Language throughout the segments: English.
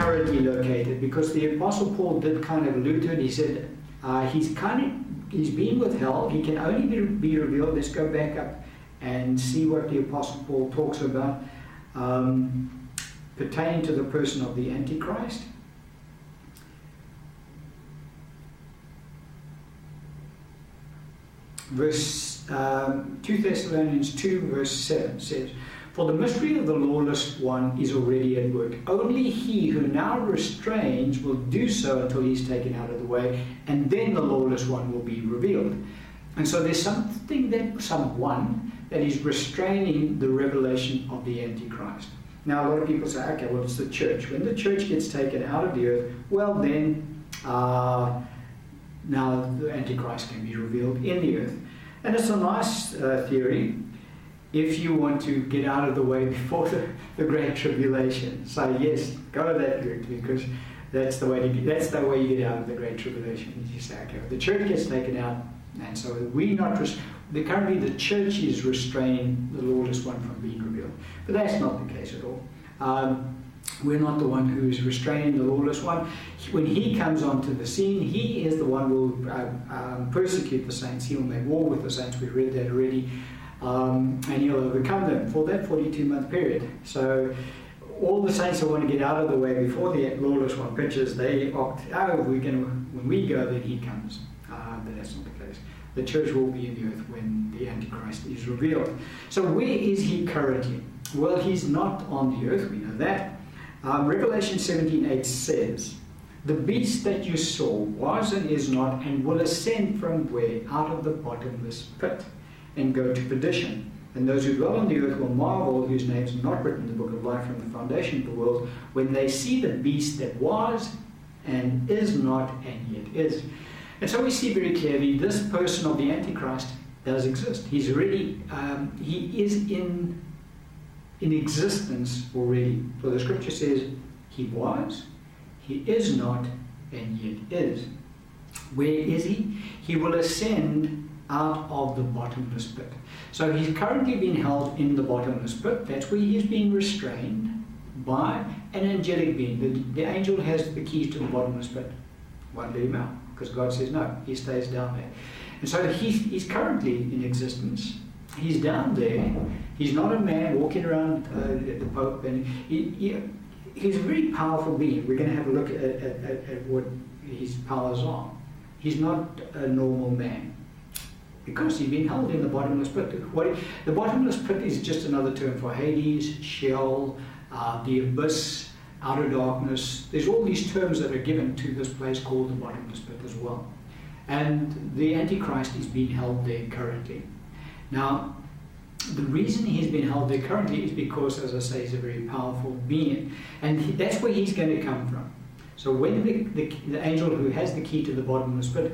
currently located? Because the Apostle Paul did kind of allude to it. He said uh, he's kind of he's been withheld. He can only be, be revealed. Let's go back up and see what the Apostle Paul talks about um, pertaining to the person of the Antichrist. Verse um, 2 Thessalonians 2, verse 7 says, For the mystery of the lawless one is already at work. Only he who now restrains will do so until he's taken out of the way, and then the lawless one will be revealed. And so there's something that, someone that is restraining the revelation of the Antichrist. Now, a lot of people say, okay, well, it's the church. When the church gets taken out of the earth, well, then uh, now the Antichrist can be revealed in the earth. And it's a nice uh, theory if you want to get out of the way before the, the Great Tribulation. Say, yes, go that route because that's the way to get, that's the way you get out of the Great Tribulation. You say, okay, the church gets taken out, and so we not res- the, currently the church is restraining the lawless one from being revealed, but that's not the case at all. Um, we're not the one who is restraining the lawless one. When he comes onto the scene, he is the one who will uh, um, persecute the saints. He'll make war with the saints. We read that already. Um, and he'll overcome them for that 42 month period. So all the saints who want to get out of the way before the lawless one pitches, they opt, oh, we're when we go, then he comes. Uh, but that's not the case. The church will be in the earth when the Antichrist is revealed. So where is he currently? Well, he's not on the earth, we know that. Um, Revelation 17:8 says, The beast that you saw was and is not, and will ascend from where? Out of the bottomless pit, and go to perdition. And those who dwell on the earth will marvel, whose names are not written in the book of life from the foundation of the world, when they see the beast that was and is not and yet is. And so we see very clearly this person of the Antichrist does exist. He's already, um, he is in in existence already. For the scripture says, He was, He is not, and yet is. Where is He? He will ascend out of the bottomless pit. So he's currently being held in the bottomless pit. That's where he's being restrained by an angelic being. The, the angel has the keys to the bottomless pit. Won't let him out because God says no, he stays down there. And so he's, he's currently in existence. He's down there He's not a man walking around uh, the Pope, and he, he, he's a very powerful being. We're going to have a look at, at, at, at what his powers are. He's not a normal man because he's been held in the bottomless pit. What, the bottomless pit is just another term for Hades, Sheol, uh, the abyss, outer darkness. There's all these terms that are given to this place called the bottomless pit as well. And the Antichrist is being held there currently. Now, the reason he's been held there currently is because, as I say, he's a very powerful being. And he, that's where he's going to come from. So when the, the, the, angel who has the key to the bottomless pit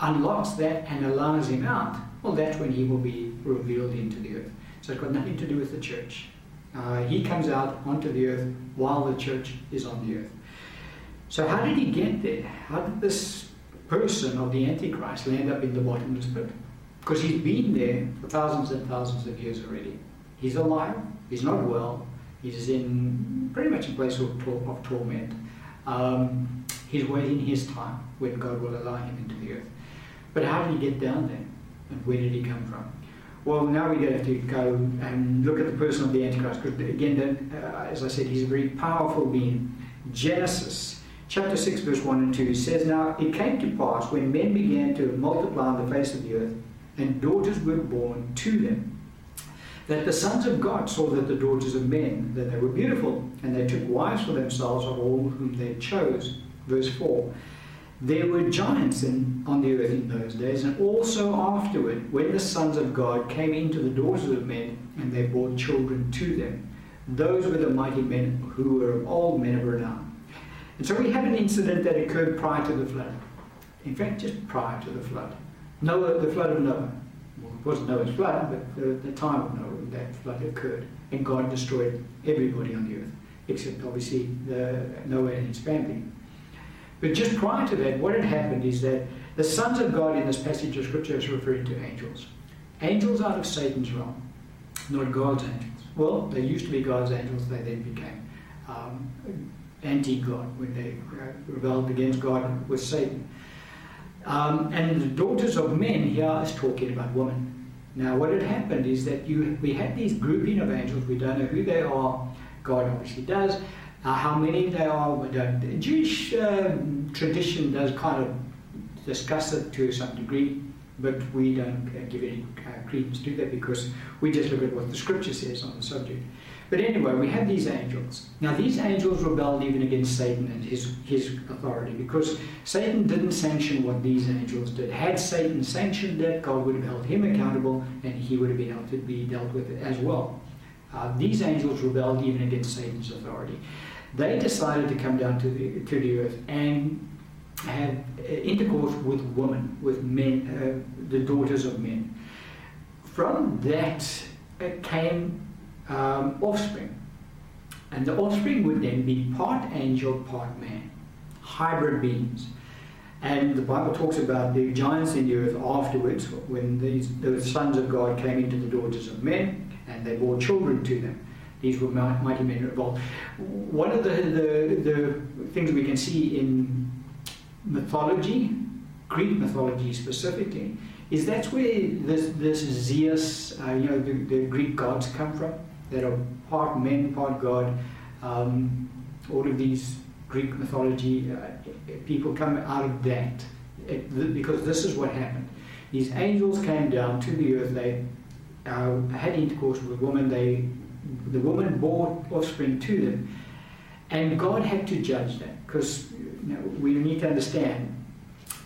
unlocks that and allows him out, well, that's when he will be revealed into the earth. So it's got nothing to do with the church. Uh, he comes out onto the earth while the church is on the earth. So how did he get there? How did this person of the Antichrist land up in the bottomless pit? Because he's been there for thousands and thousands of years already. He's alive, he's not well, he's in pretty much a place of, of torment. Um, he's waiting his time when God will allow him into the earth. But how did he get down there? And where did he come from? Well, now we're going have to go and look at the person of the Antichrist. Because again, uh, as I said, he's a very powerful being. Genesis chapter 6, verse 1 and 2 says, Now it came to pass when men began to multiply on the face of the earth and daughters were born to them. That the sons of God saw that the daughters of men, that they were beautiful, and they took wives for themselves of all whom they chose. Verse 4. There were giants in, on the earth in those days, and also afterward, when the sons of God came into the daughters of men, and they bore children to them. Those were the mighty men who were old men of renown. And so we have an incident that occurred prior to the flood. In fact, just prior to the flood. Noah, the flood of Noah. Well, it wasn't Noah's flood, but the, the time of Noah, that flood occurred. And God destroyed everybody on the earth, except obviously the, Noah and his family. But just prior to that, what had happened is that the sons of God in this passage of Scripture is referring to angels. Angels out of Satan's realm, not God's angels. Well, they used to be God's angels, they then became um, anti God, when they uh, rebelled against God with Satan. Um, and the daughters of men here is talking about women. Now, what had happened is that you, we had these grouping of angels. We don't know who they are. God obviously does. Uh, how many they are, we don't. The Jewish um, tradition does kind of discuss it to some degree, but we don't uh, give any uh, credence to that because we just look at what the scripture says on the subject. But anyway, we have these angels. Now, these angels rebelled even against Satan and his, his authority because Satan didn't sanction what these angels did. Had Satan sanctioned that, God would have held him accountable and he would have been able to be dealt with as well. Uh, these angels rebelled even against Satan's authority. They decided to come down to the, to the earth and have uh, intercourse with women, with men, uh, the daughters of men. From that uh, came um, offspring. And the offspring would then be part angel, part man, hybrid beings. And the Bible talks about the giants in the earth afterwards, when these, the sons of God came into the daughters of men and they bore children to them. These were mighty men involved. One of the, the, the things we can see in mythology, Greek mythology specifically, is that's where this, this Zeus, uh, you know, the, the Greek gods come from that are part men, part God. Um, all of these Greek mythology uh, people come out of that it, because this is what happened. These angels came down to the earth. They uh, had intercourse with a woman. They, the woman bore offspring to them, and God had to judge them because you know, we need to understand.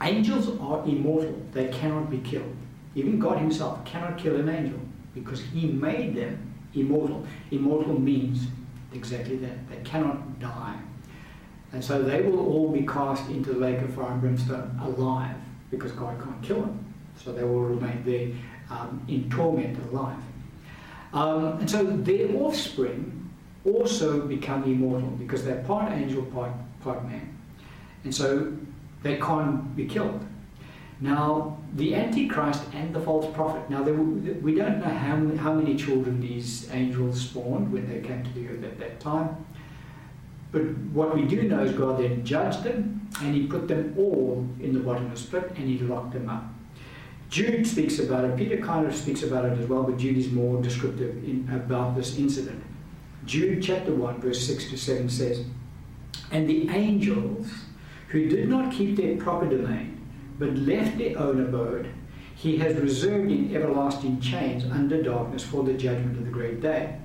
Angels are immortal. They cannot be killed. Even God Himself cannot kill an angel because He made them immortal. Immortal means exactly that. They cannot die. And so they will all be cast into the lake of fire and brimstone alive because God can't kill them. So they will remain there um, in torment alive. Um, and so their offspring also become immortal because they're part angel, part, part man. And so they can't be killed. Now, the Antichrist and the false prophet. Now, we don't know how, how many children these angels spawned when they came to the earth at that time. But what we do know is God then judged them and he put them all in the bottomless pit and he locked them up. Jude speaks about it. Peter kind of speaks about it as well, but Jude is more descriptive in, about this incident. Jude chapter 1, verse 6 to 7 says, And the angels who did not keep their proper domain, but left their own abode, he has reserved in everlasting chains under darkness for the judgment of the great day.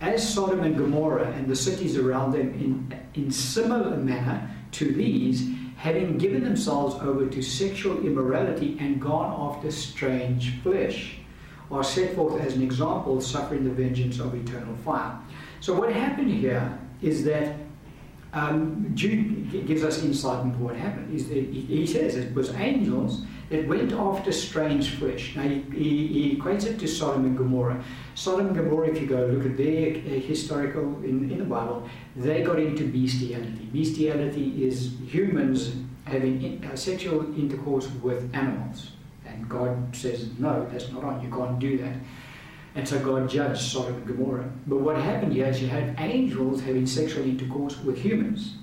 As Sodom and Gomorrah and the cities around them, in, in similar manner to these, having given themselves over to sexual immorality and gone after strange flesh, are set forth as an example, suffering the vengeance of eternal fire. So, what happened here is that um, Jude gives us insight into what happened. Is that he says it was angels that went after strange flesh. Now, he, he, he, equates it to Sodom and Gomorrah. Sodom and Gomorrah, if you go look at their uh, historical in, in the Bible, they got into bestiality. Bestiality is humans having in, uh, sexual intercourse with animals. And God says, no, that's not on. You can't do that. And so God judged Sodom and Gomorrah. But what happened here is you had angels having sexual intercourse with humans,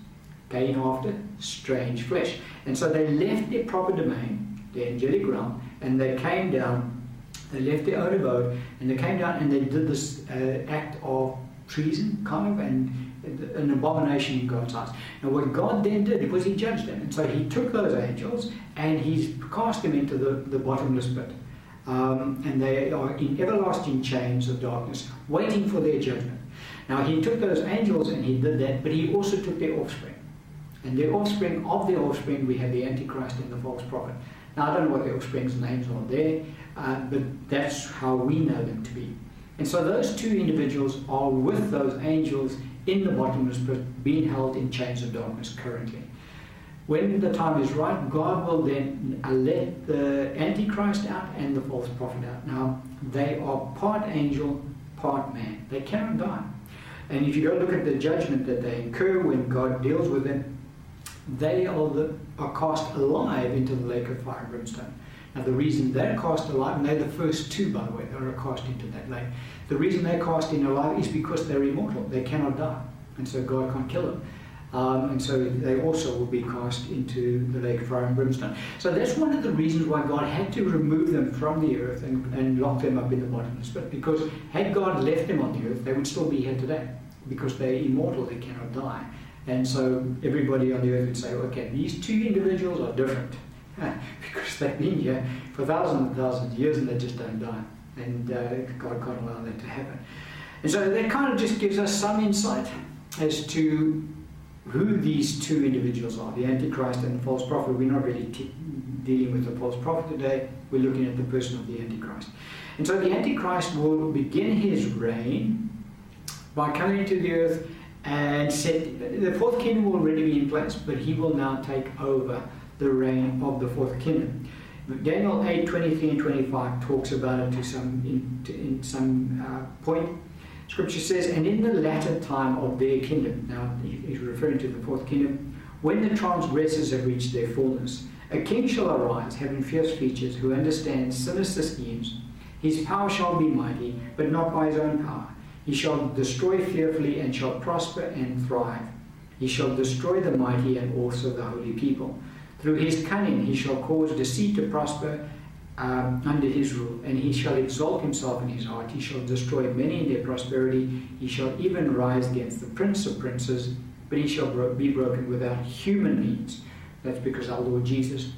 going after strange flesh. And so they left their proper domain, the angelic realm, and they came down, they left their own abode, and they came down and they did this uh, act of treason, kind of, and an abomination in God's eyes. And what God then did was He judged them. And so He took those angels and He cast them into the, the bottomless pit um, and they are in everlasting chains of darkness, waiting for their judgment. Now, he took those angels and he did that, but he also took their offspring. And the offspring of the offspring, we have the Antichrist and the false prophet. Now, I don't know what the offspring's names are there, uh, but that's how we know them to be. And so those two individuals are with those angels in the bottomless pit, being held in chains of darkness currently. When the time is right, God will then let the Antichrist out and the false prophet out. Now, they are part angel, part man. They cannot die. And if you go look at the judgment that they incur when God deals with them, they are, the, are cast alive into the lake of fire and brimstone. Now, the reason they're cast alive, and they're the first two, by the way, that are cast into that lake. The reason they're cast in alive is because they're immortal. They cannot die. And so God can't kill them. Um, and so they also will be cast into the lake of fire and brimstone. So that's one of the reasons why God had to remove them from the earth and, and lock them up in the bottomless pit. Because had God left them on the earth, they would still be here today. Because they're immortal, they cannot die. And so everybody on the earth would say, okay, these two individuals are different. because they've been here for thousands and thousands of years and they just don't die. And uh, God can't allow that to happen. And so that kind of just gives us some insight as to who these two individuals are the Antichrist and the false prophet. We're not really t- dealing with the false prophet today, we're looking at the person of the Antichrist. And so the Antichrist will begin his reign by coming into the earth and said the fourth kingdom will already be in place, but he will now take over the reign of the fourth kingdom. Daniel 8, 23 and 25 talks about it to some in, to, in some uh, point. Scripture says, and in the latter time of their kingdom, now he's referring to the fourth kingdom, when the transgressors have reached their fullness, a king shall arise, having fierce features, who understands sinister schemes. His power shall be mighty, but not by his own power. He shall destroy fearfully and shall prosper and thrive. He shall destroy the mighty and also the holy people. Through his cunning he shall cause deceit to prosper um, under his rule, and he shall exalt himself in his heart. He shall destroy many in their prosperity. He shall even rise against the prince of princes, but he shall be broken without human means. That's because our Lord Jesus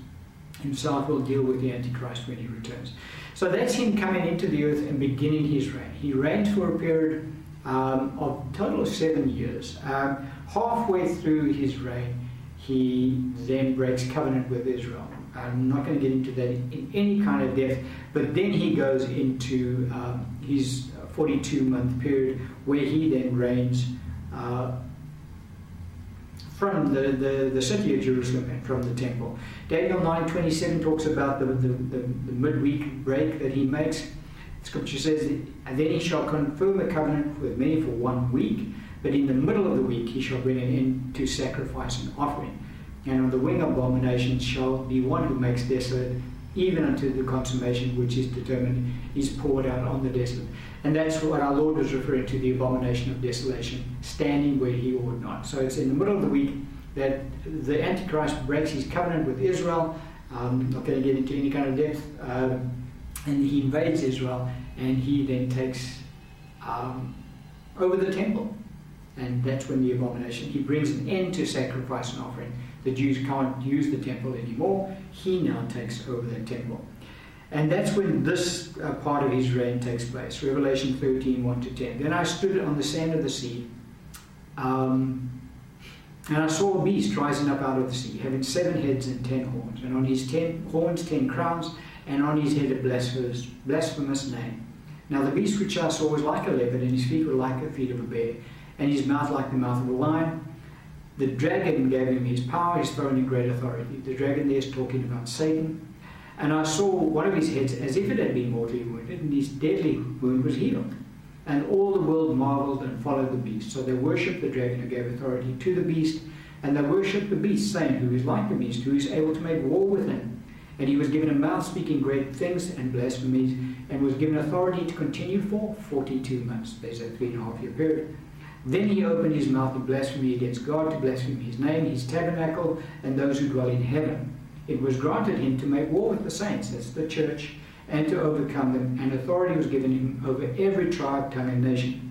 himself will deal with the Antichrist when he returns. So that's him coming into the earth and beginning his reign. He reigns for a period um, of total of seven years. Um, halfway through his reign, he then breaks covenant with Israel. I'm not going to get into that in any kind of depth, but then he goes into um, his 42 month period where he then reigns uh, from the, the, the city of Jerusalem and from the temple. Daniel 9.27 talks about the, the, the, the midweek break that he makes. Scripture says, And then he shall confirm a covenant with many for one week, but in the middle of the week he shall bring an end to sacrifice and offering and on the wing abomination shall be one who makes desolate, even unto the consummation which is determined is poured out on the desolate. And that's what our Lord was referring to the abomination of desolation, standing where he ought not. So it's in the middle of the week that the Antichrist breaks his covenant with Israel. Um, not going to get into any kind of depth. Um, and he invades Israel, and he then takes um, over the temple. And that's when the abomination, he brings an end to sacrifice and offering the Jews can't use the temple anymore. He now takes over the temple. And that's when this uh, part of his reign takes place. Revelation 13, 1 to 10. Then I stood on the sand of the sea, um, and I saw a beast rising up out of the sea, having seven heads and ten horns, and on his ten horns ten crowns, and on his head a blasphemous, blasphemous name. Now the beast which I saw was like a leopard, and his feet were like the feet of a bear, and his mouth like the mouth of a lion. The dragon gave him his power, his throne, and great authority. The dragon there is talking about Satan. And I saw one of his heads as if it had been mortally wounded, and his deadly wound was healed. And all the world marveled and followed the beast. So they worshipped the dragon who gave authority to the beast, and they worshipped the beast, saying, Who is like the beast, who is able to make war with him? And he was given a mouth speaking great things and blasphemies, and was given authority to continue for 42 months. There's a three and a half year period. Then he opened his mouth to blaspheme against God, to blaspheme his name, his tabernacle, and those who dwell in heaven. It was granted him to make war with the saints, that's the church, and to overcome them, and authority was given him over every tribe, tongue, and nation.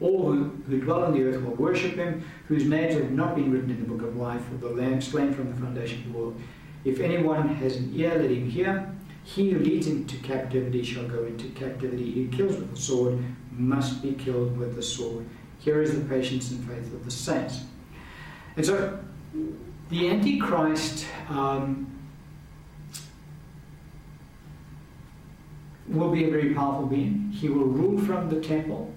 All who, who dwell on the earth will worship him, whose names have not been written in the book of life of the Lamb slain from the foundation of the world. If anyone has an ear, let him hear. He who leads into captivity shall go into captivity. He who kills with the sword must be killed with the sword. Here is the patience and faith of the saints. And so the Antichrist um, will be a very powerful being. He will rule from the temple.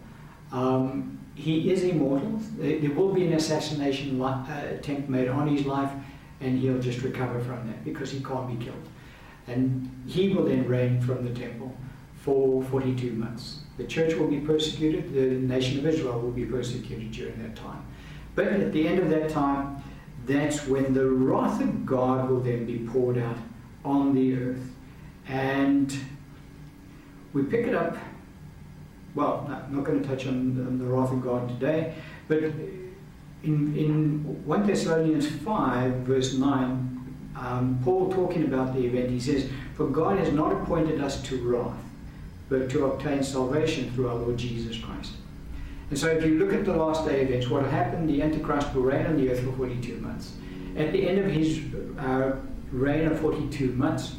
Um, he is immortal. There will be an assassination uh, attempt made on his life, and he'll just recover from that because he can't be killed. And he will then reign from the temple for 42 months. The church will be persecuted, the nation of Israel will be persecuted during that time. But at the end of that time, that's when the wrath of God will then be poured out on the earth. And we pick it up, well, I'm not going to touch on, on the wrath of God today, but in, in 1 Thessalonians 5, verse 9, um, Paul talking about the event, he says, For God has not appointed us to wrath, but to obtain salvation through our Lord Jesus Christ. And so if you look at the last day events, what happened, the Antichrist will reign on the earth for 42 months. At the end of his uh, reign of 42 months,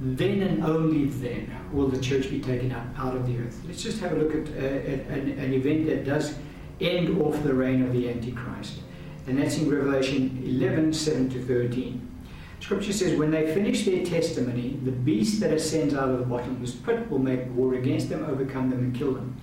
then and only then will the church be taken out, out of the earth. Let's just have a look at, uh, at an, an, event that does end off the reign of the Antichrist. And that's in Revelation 11 7 to 13. Scripture says, When they finish their testimony, the beast that ascends out of the bottomless pit will make war against them, overcome them, and kill them.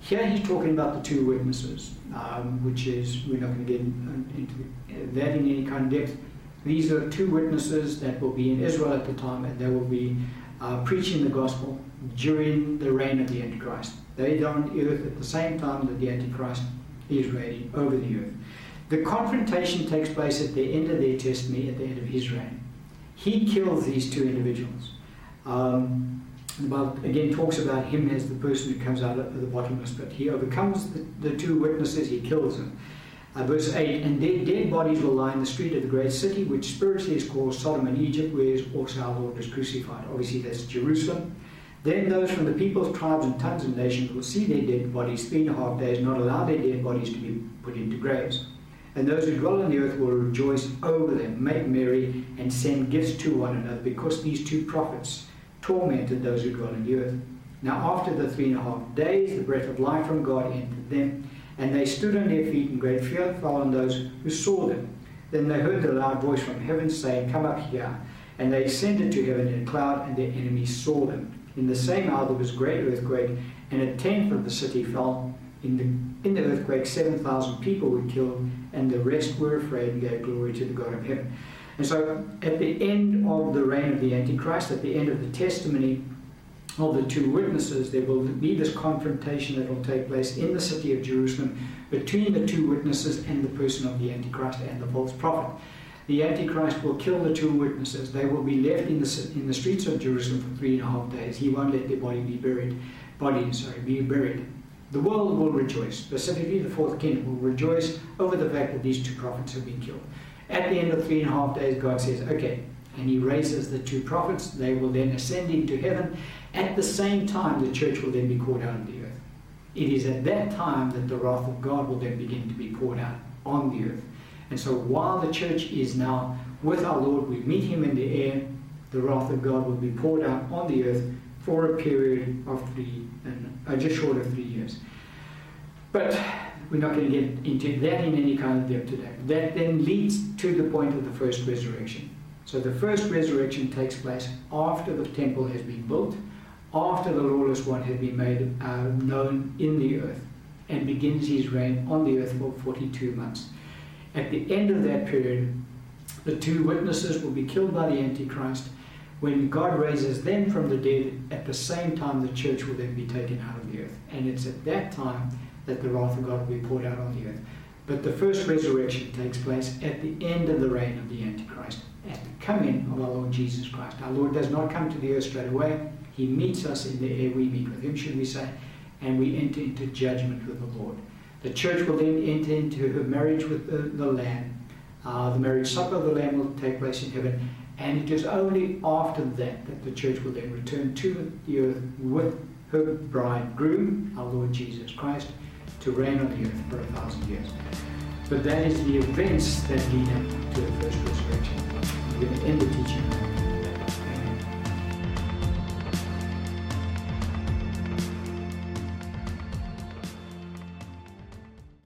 Here he's talking about the two witnesses, um, which is, we're not going to get into that in any kind of depth. These are two witnesses that will be in Israel at the time, and they will be uh, preaching the gospel during the reign of the Antichrist. They are on earth at the same time that the Antichrist is reigning over the earth. The confrontation takes place at the end of their testimony, at the end of his reign. He kills these two individuals. Um, the Bible again talks about him as the person who comes out of the bottomless pit. He overcomes the, the two witnesses, he kills them. Uh, verse 8 And their dead bodies will lie in the street of the great city, which spiritually is called Sodom and Egypt, where also our Lord was crucified. Obviously, that's Jerusalem. Then those from the peoples, tribes, and tongues and nations will see their dead bodies three and a half days, not allow their dead bodies to be put into graves. And those who dwell on the earth will rejoice over them, make merry, and send gifts to one another, because these two prophets tormented those who dwell on the earth. Now, after the three and a half days, the breath of life from God entered them, and they stood on their feet in great fear fell on those who saw them. Then they heard the loud voice from heaven saying, Come up here. And they ascended to heaven in a cloud, and their enemies saw them. In the same hour there was great earthquake, and a tenth of the city fell. In the, in the earthquake, 7,000 people were killed, and the rest were afraid and gave glory to the God of heaven. And so, at the end of the reign of the Antichrist, at the end of the testimony of the two witnesses, there will be this confrontation that will take place in the city of Jerusalem between the two witnesses and the person of the Antichrist and the false prophet. The Antichrist will kill the two witnesses. They will be left in the, in the streets of Jerusalem for three and a half days. He won't let their body be buried. Body, sorry, be buried. The world will rejoice, specifically the fourth kingdom will rejoice over the fact that these two prophets have been killed. At the end of three and a half days, God says, okay, and he raises the two prophets. They will then ascend into heaven. At the same time, the church will then be called out of the earth. It is at that time that the wrath of God will then begin to be poured out on the earth. And so while the church is now with our Lord, we meet him in the air, the wrath of God will be poured out on the earth for a period of three, and uh, just short of three years. But we're not going to get into that in any kind of depth today. That then leads to the point of the first resurrection. So the first resurrection takes place after the temple has been built, after the lawless one has been made uh, known in the earth, and begins his reign on the earth for 42 months. At the end of that period, the two witnesses will be killed by the Antichrist. When God raises them from the dead, at the same time the church will then be taken out of the earth. And it's at that time that the wrath of God will be poured out on the earth. But the first resurrection takes place at the end of the reign of the Antichrist, at the coming of our Lord Jesus Christ. Our Lord does not come to the earth straight away. He meets us in the air. We meet with him, should we say, and we enter into judgment with the Lord. The church will then enter into her marriage with the, the Lamb. Uh, the marriage supper of the Lamb will take place in heaven. And it is only after that that the church will then return to the earth with her bridegroom, our Lord Jesus Christ, to reign on the earth for a thousand years. But that is the events that lead up to the first resurrection. We're going to end the teaching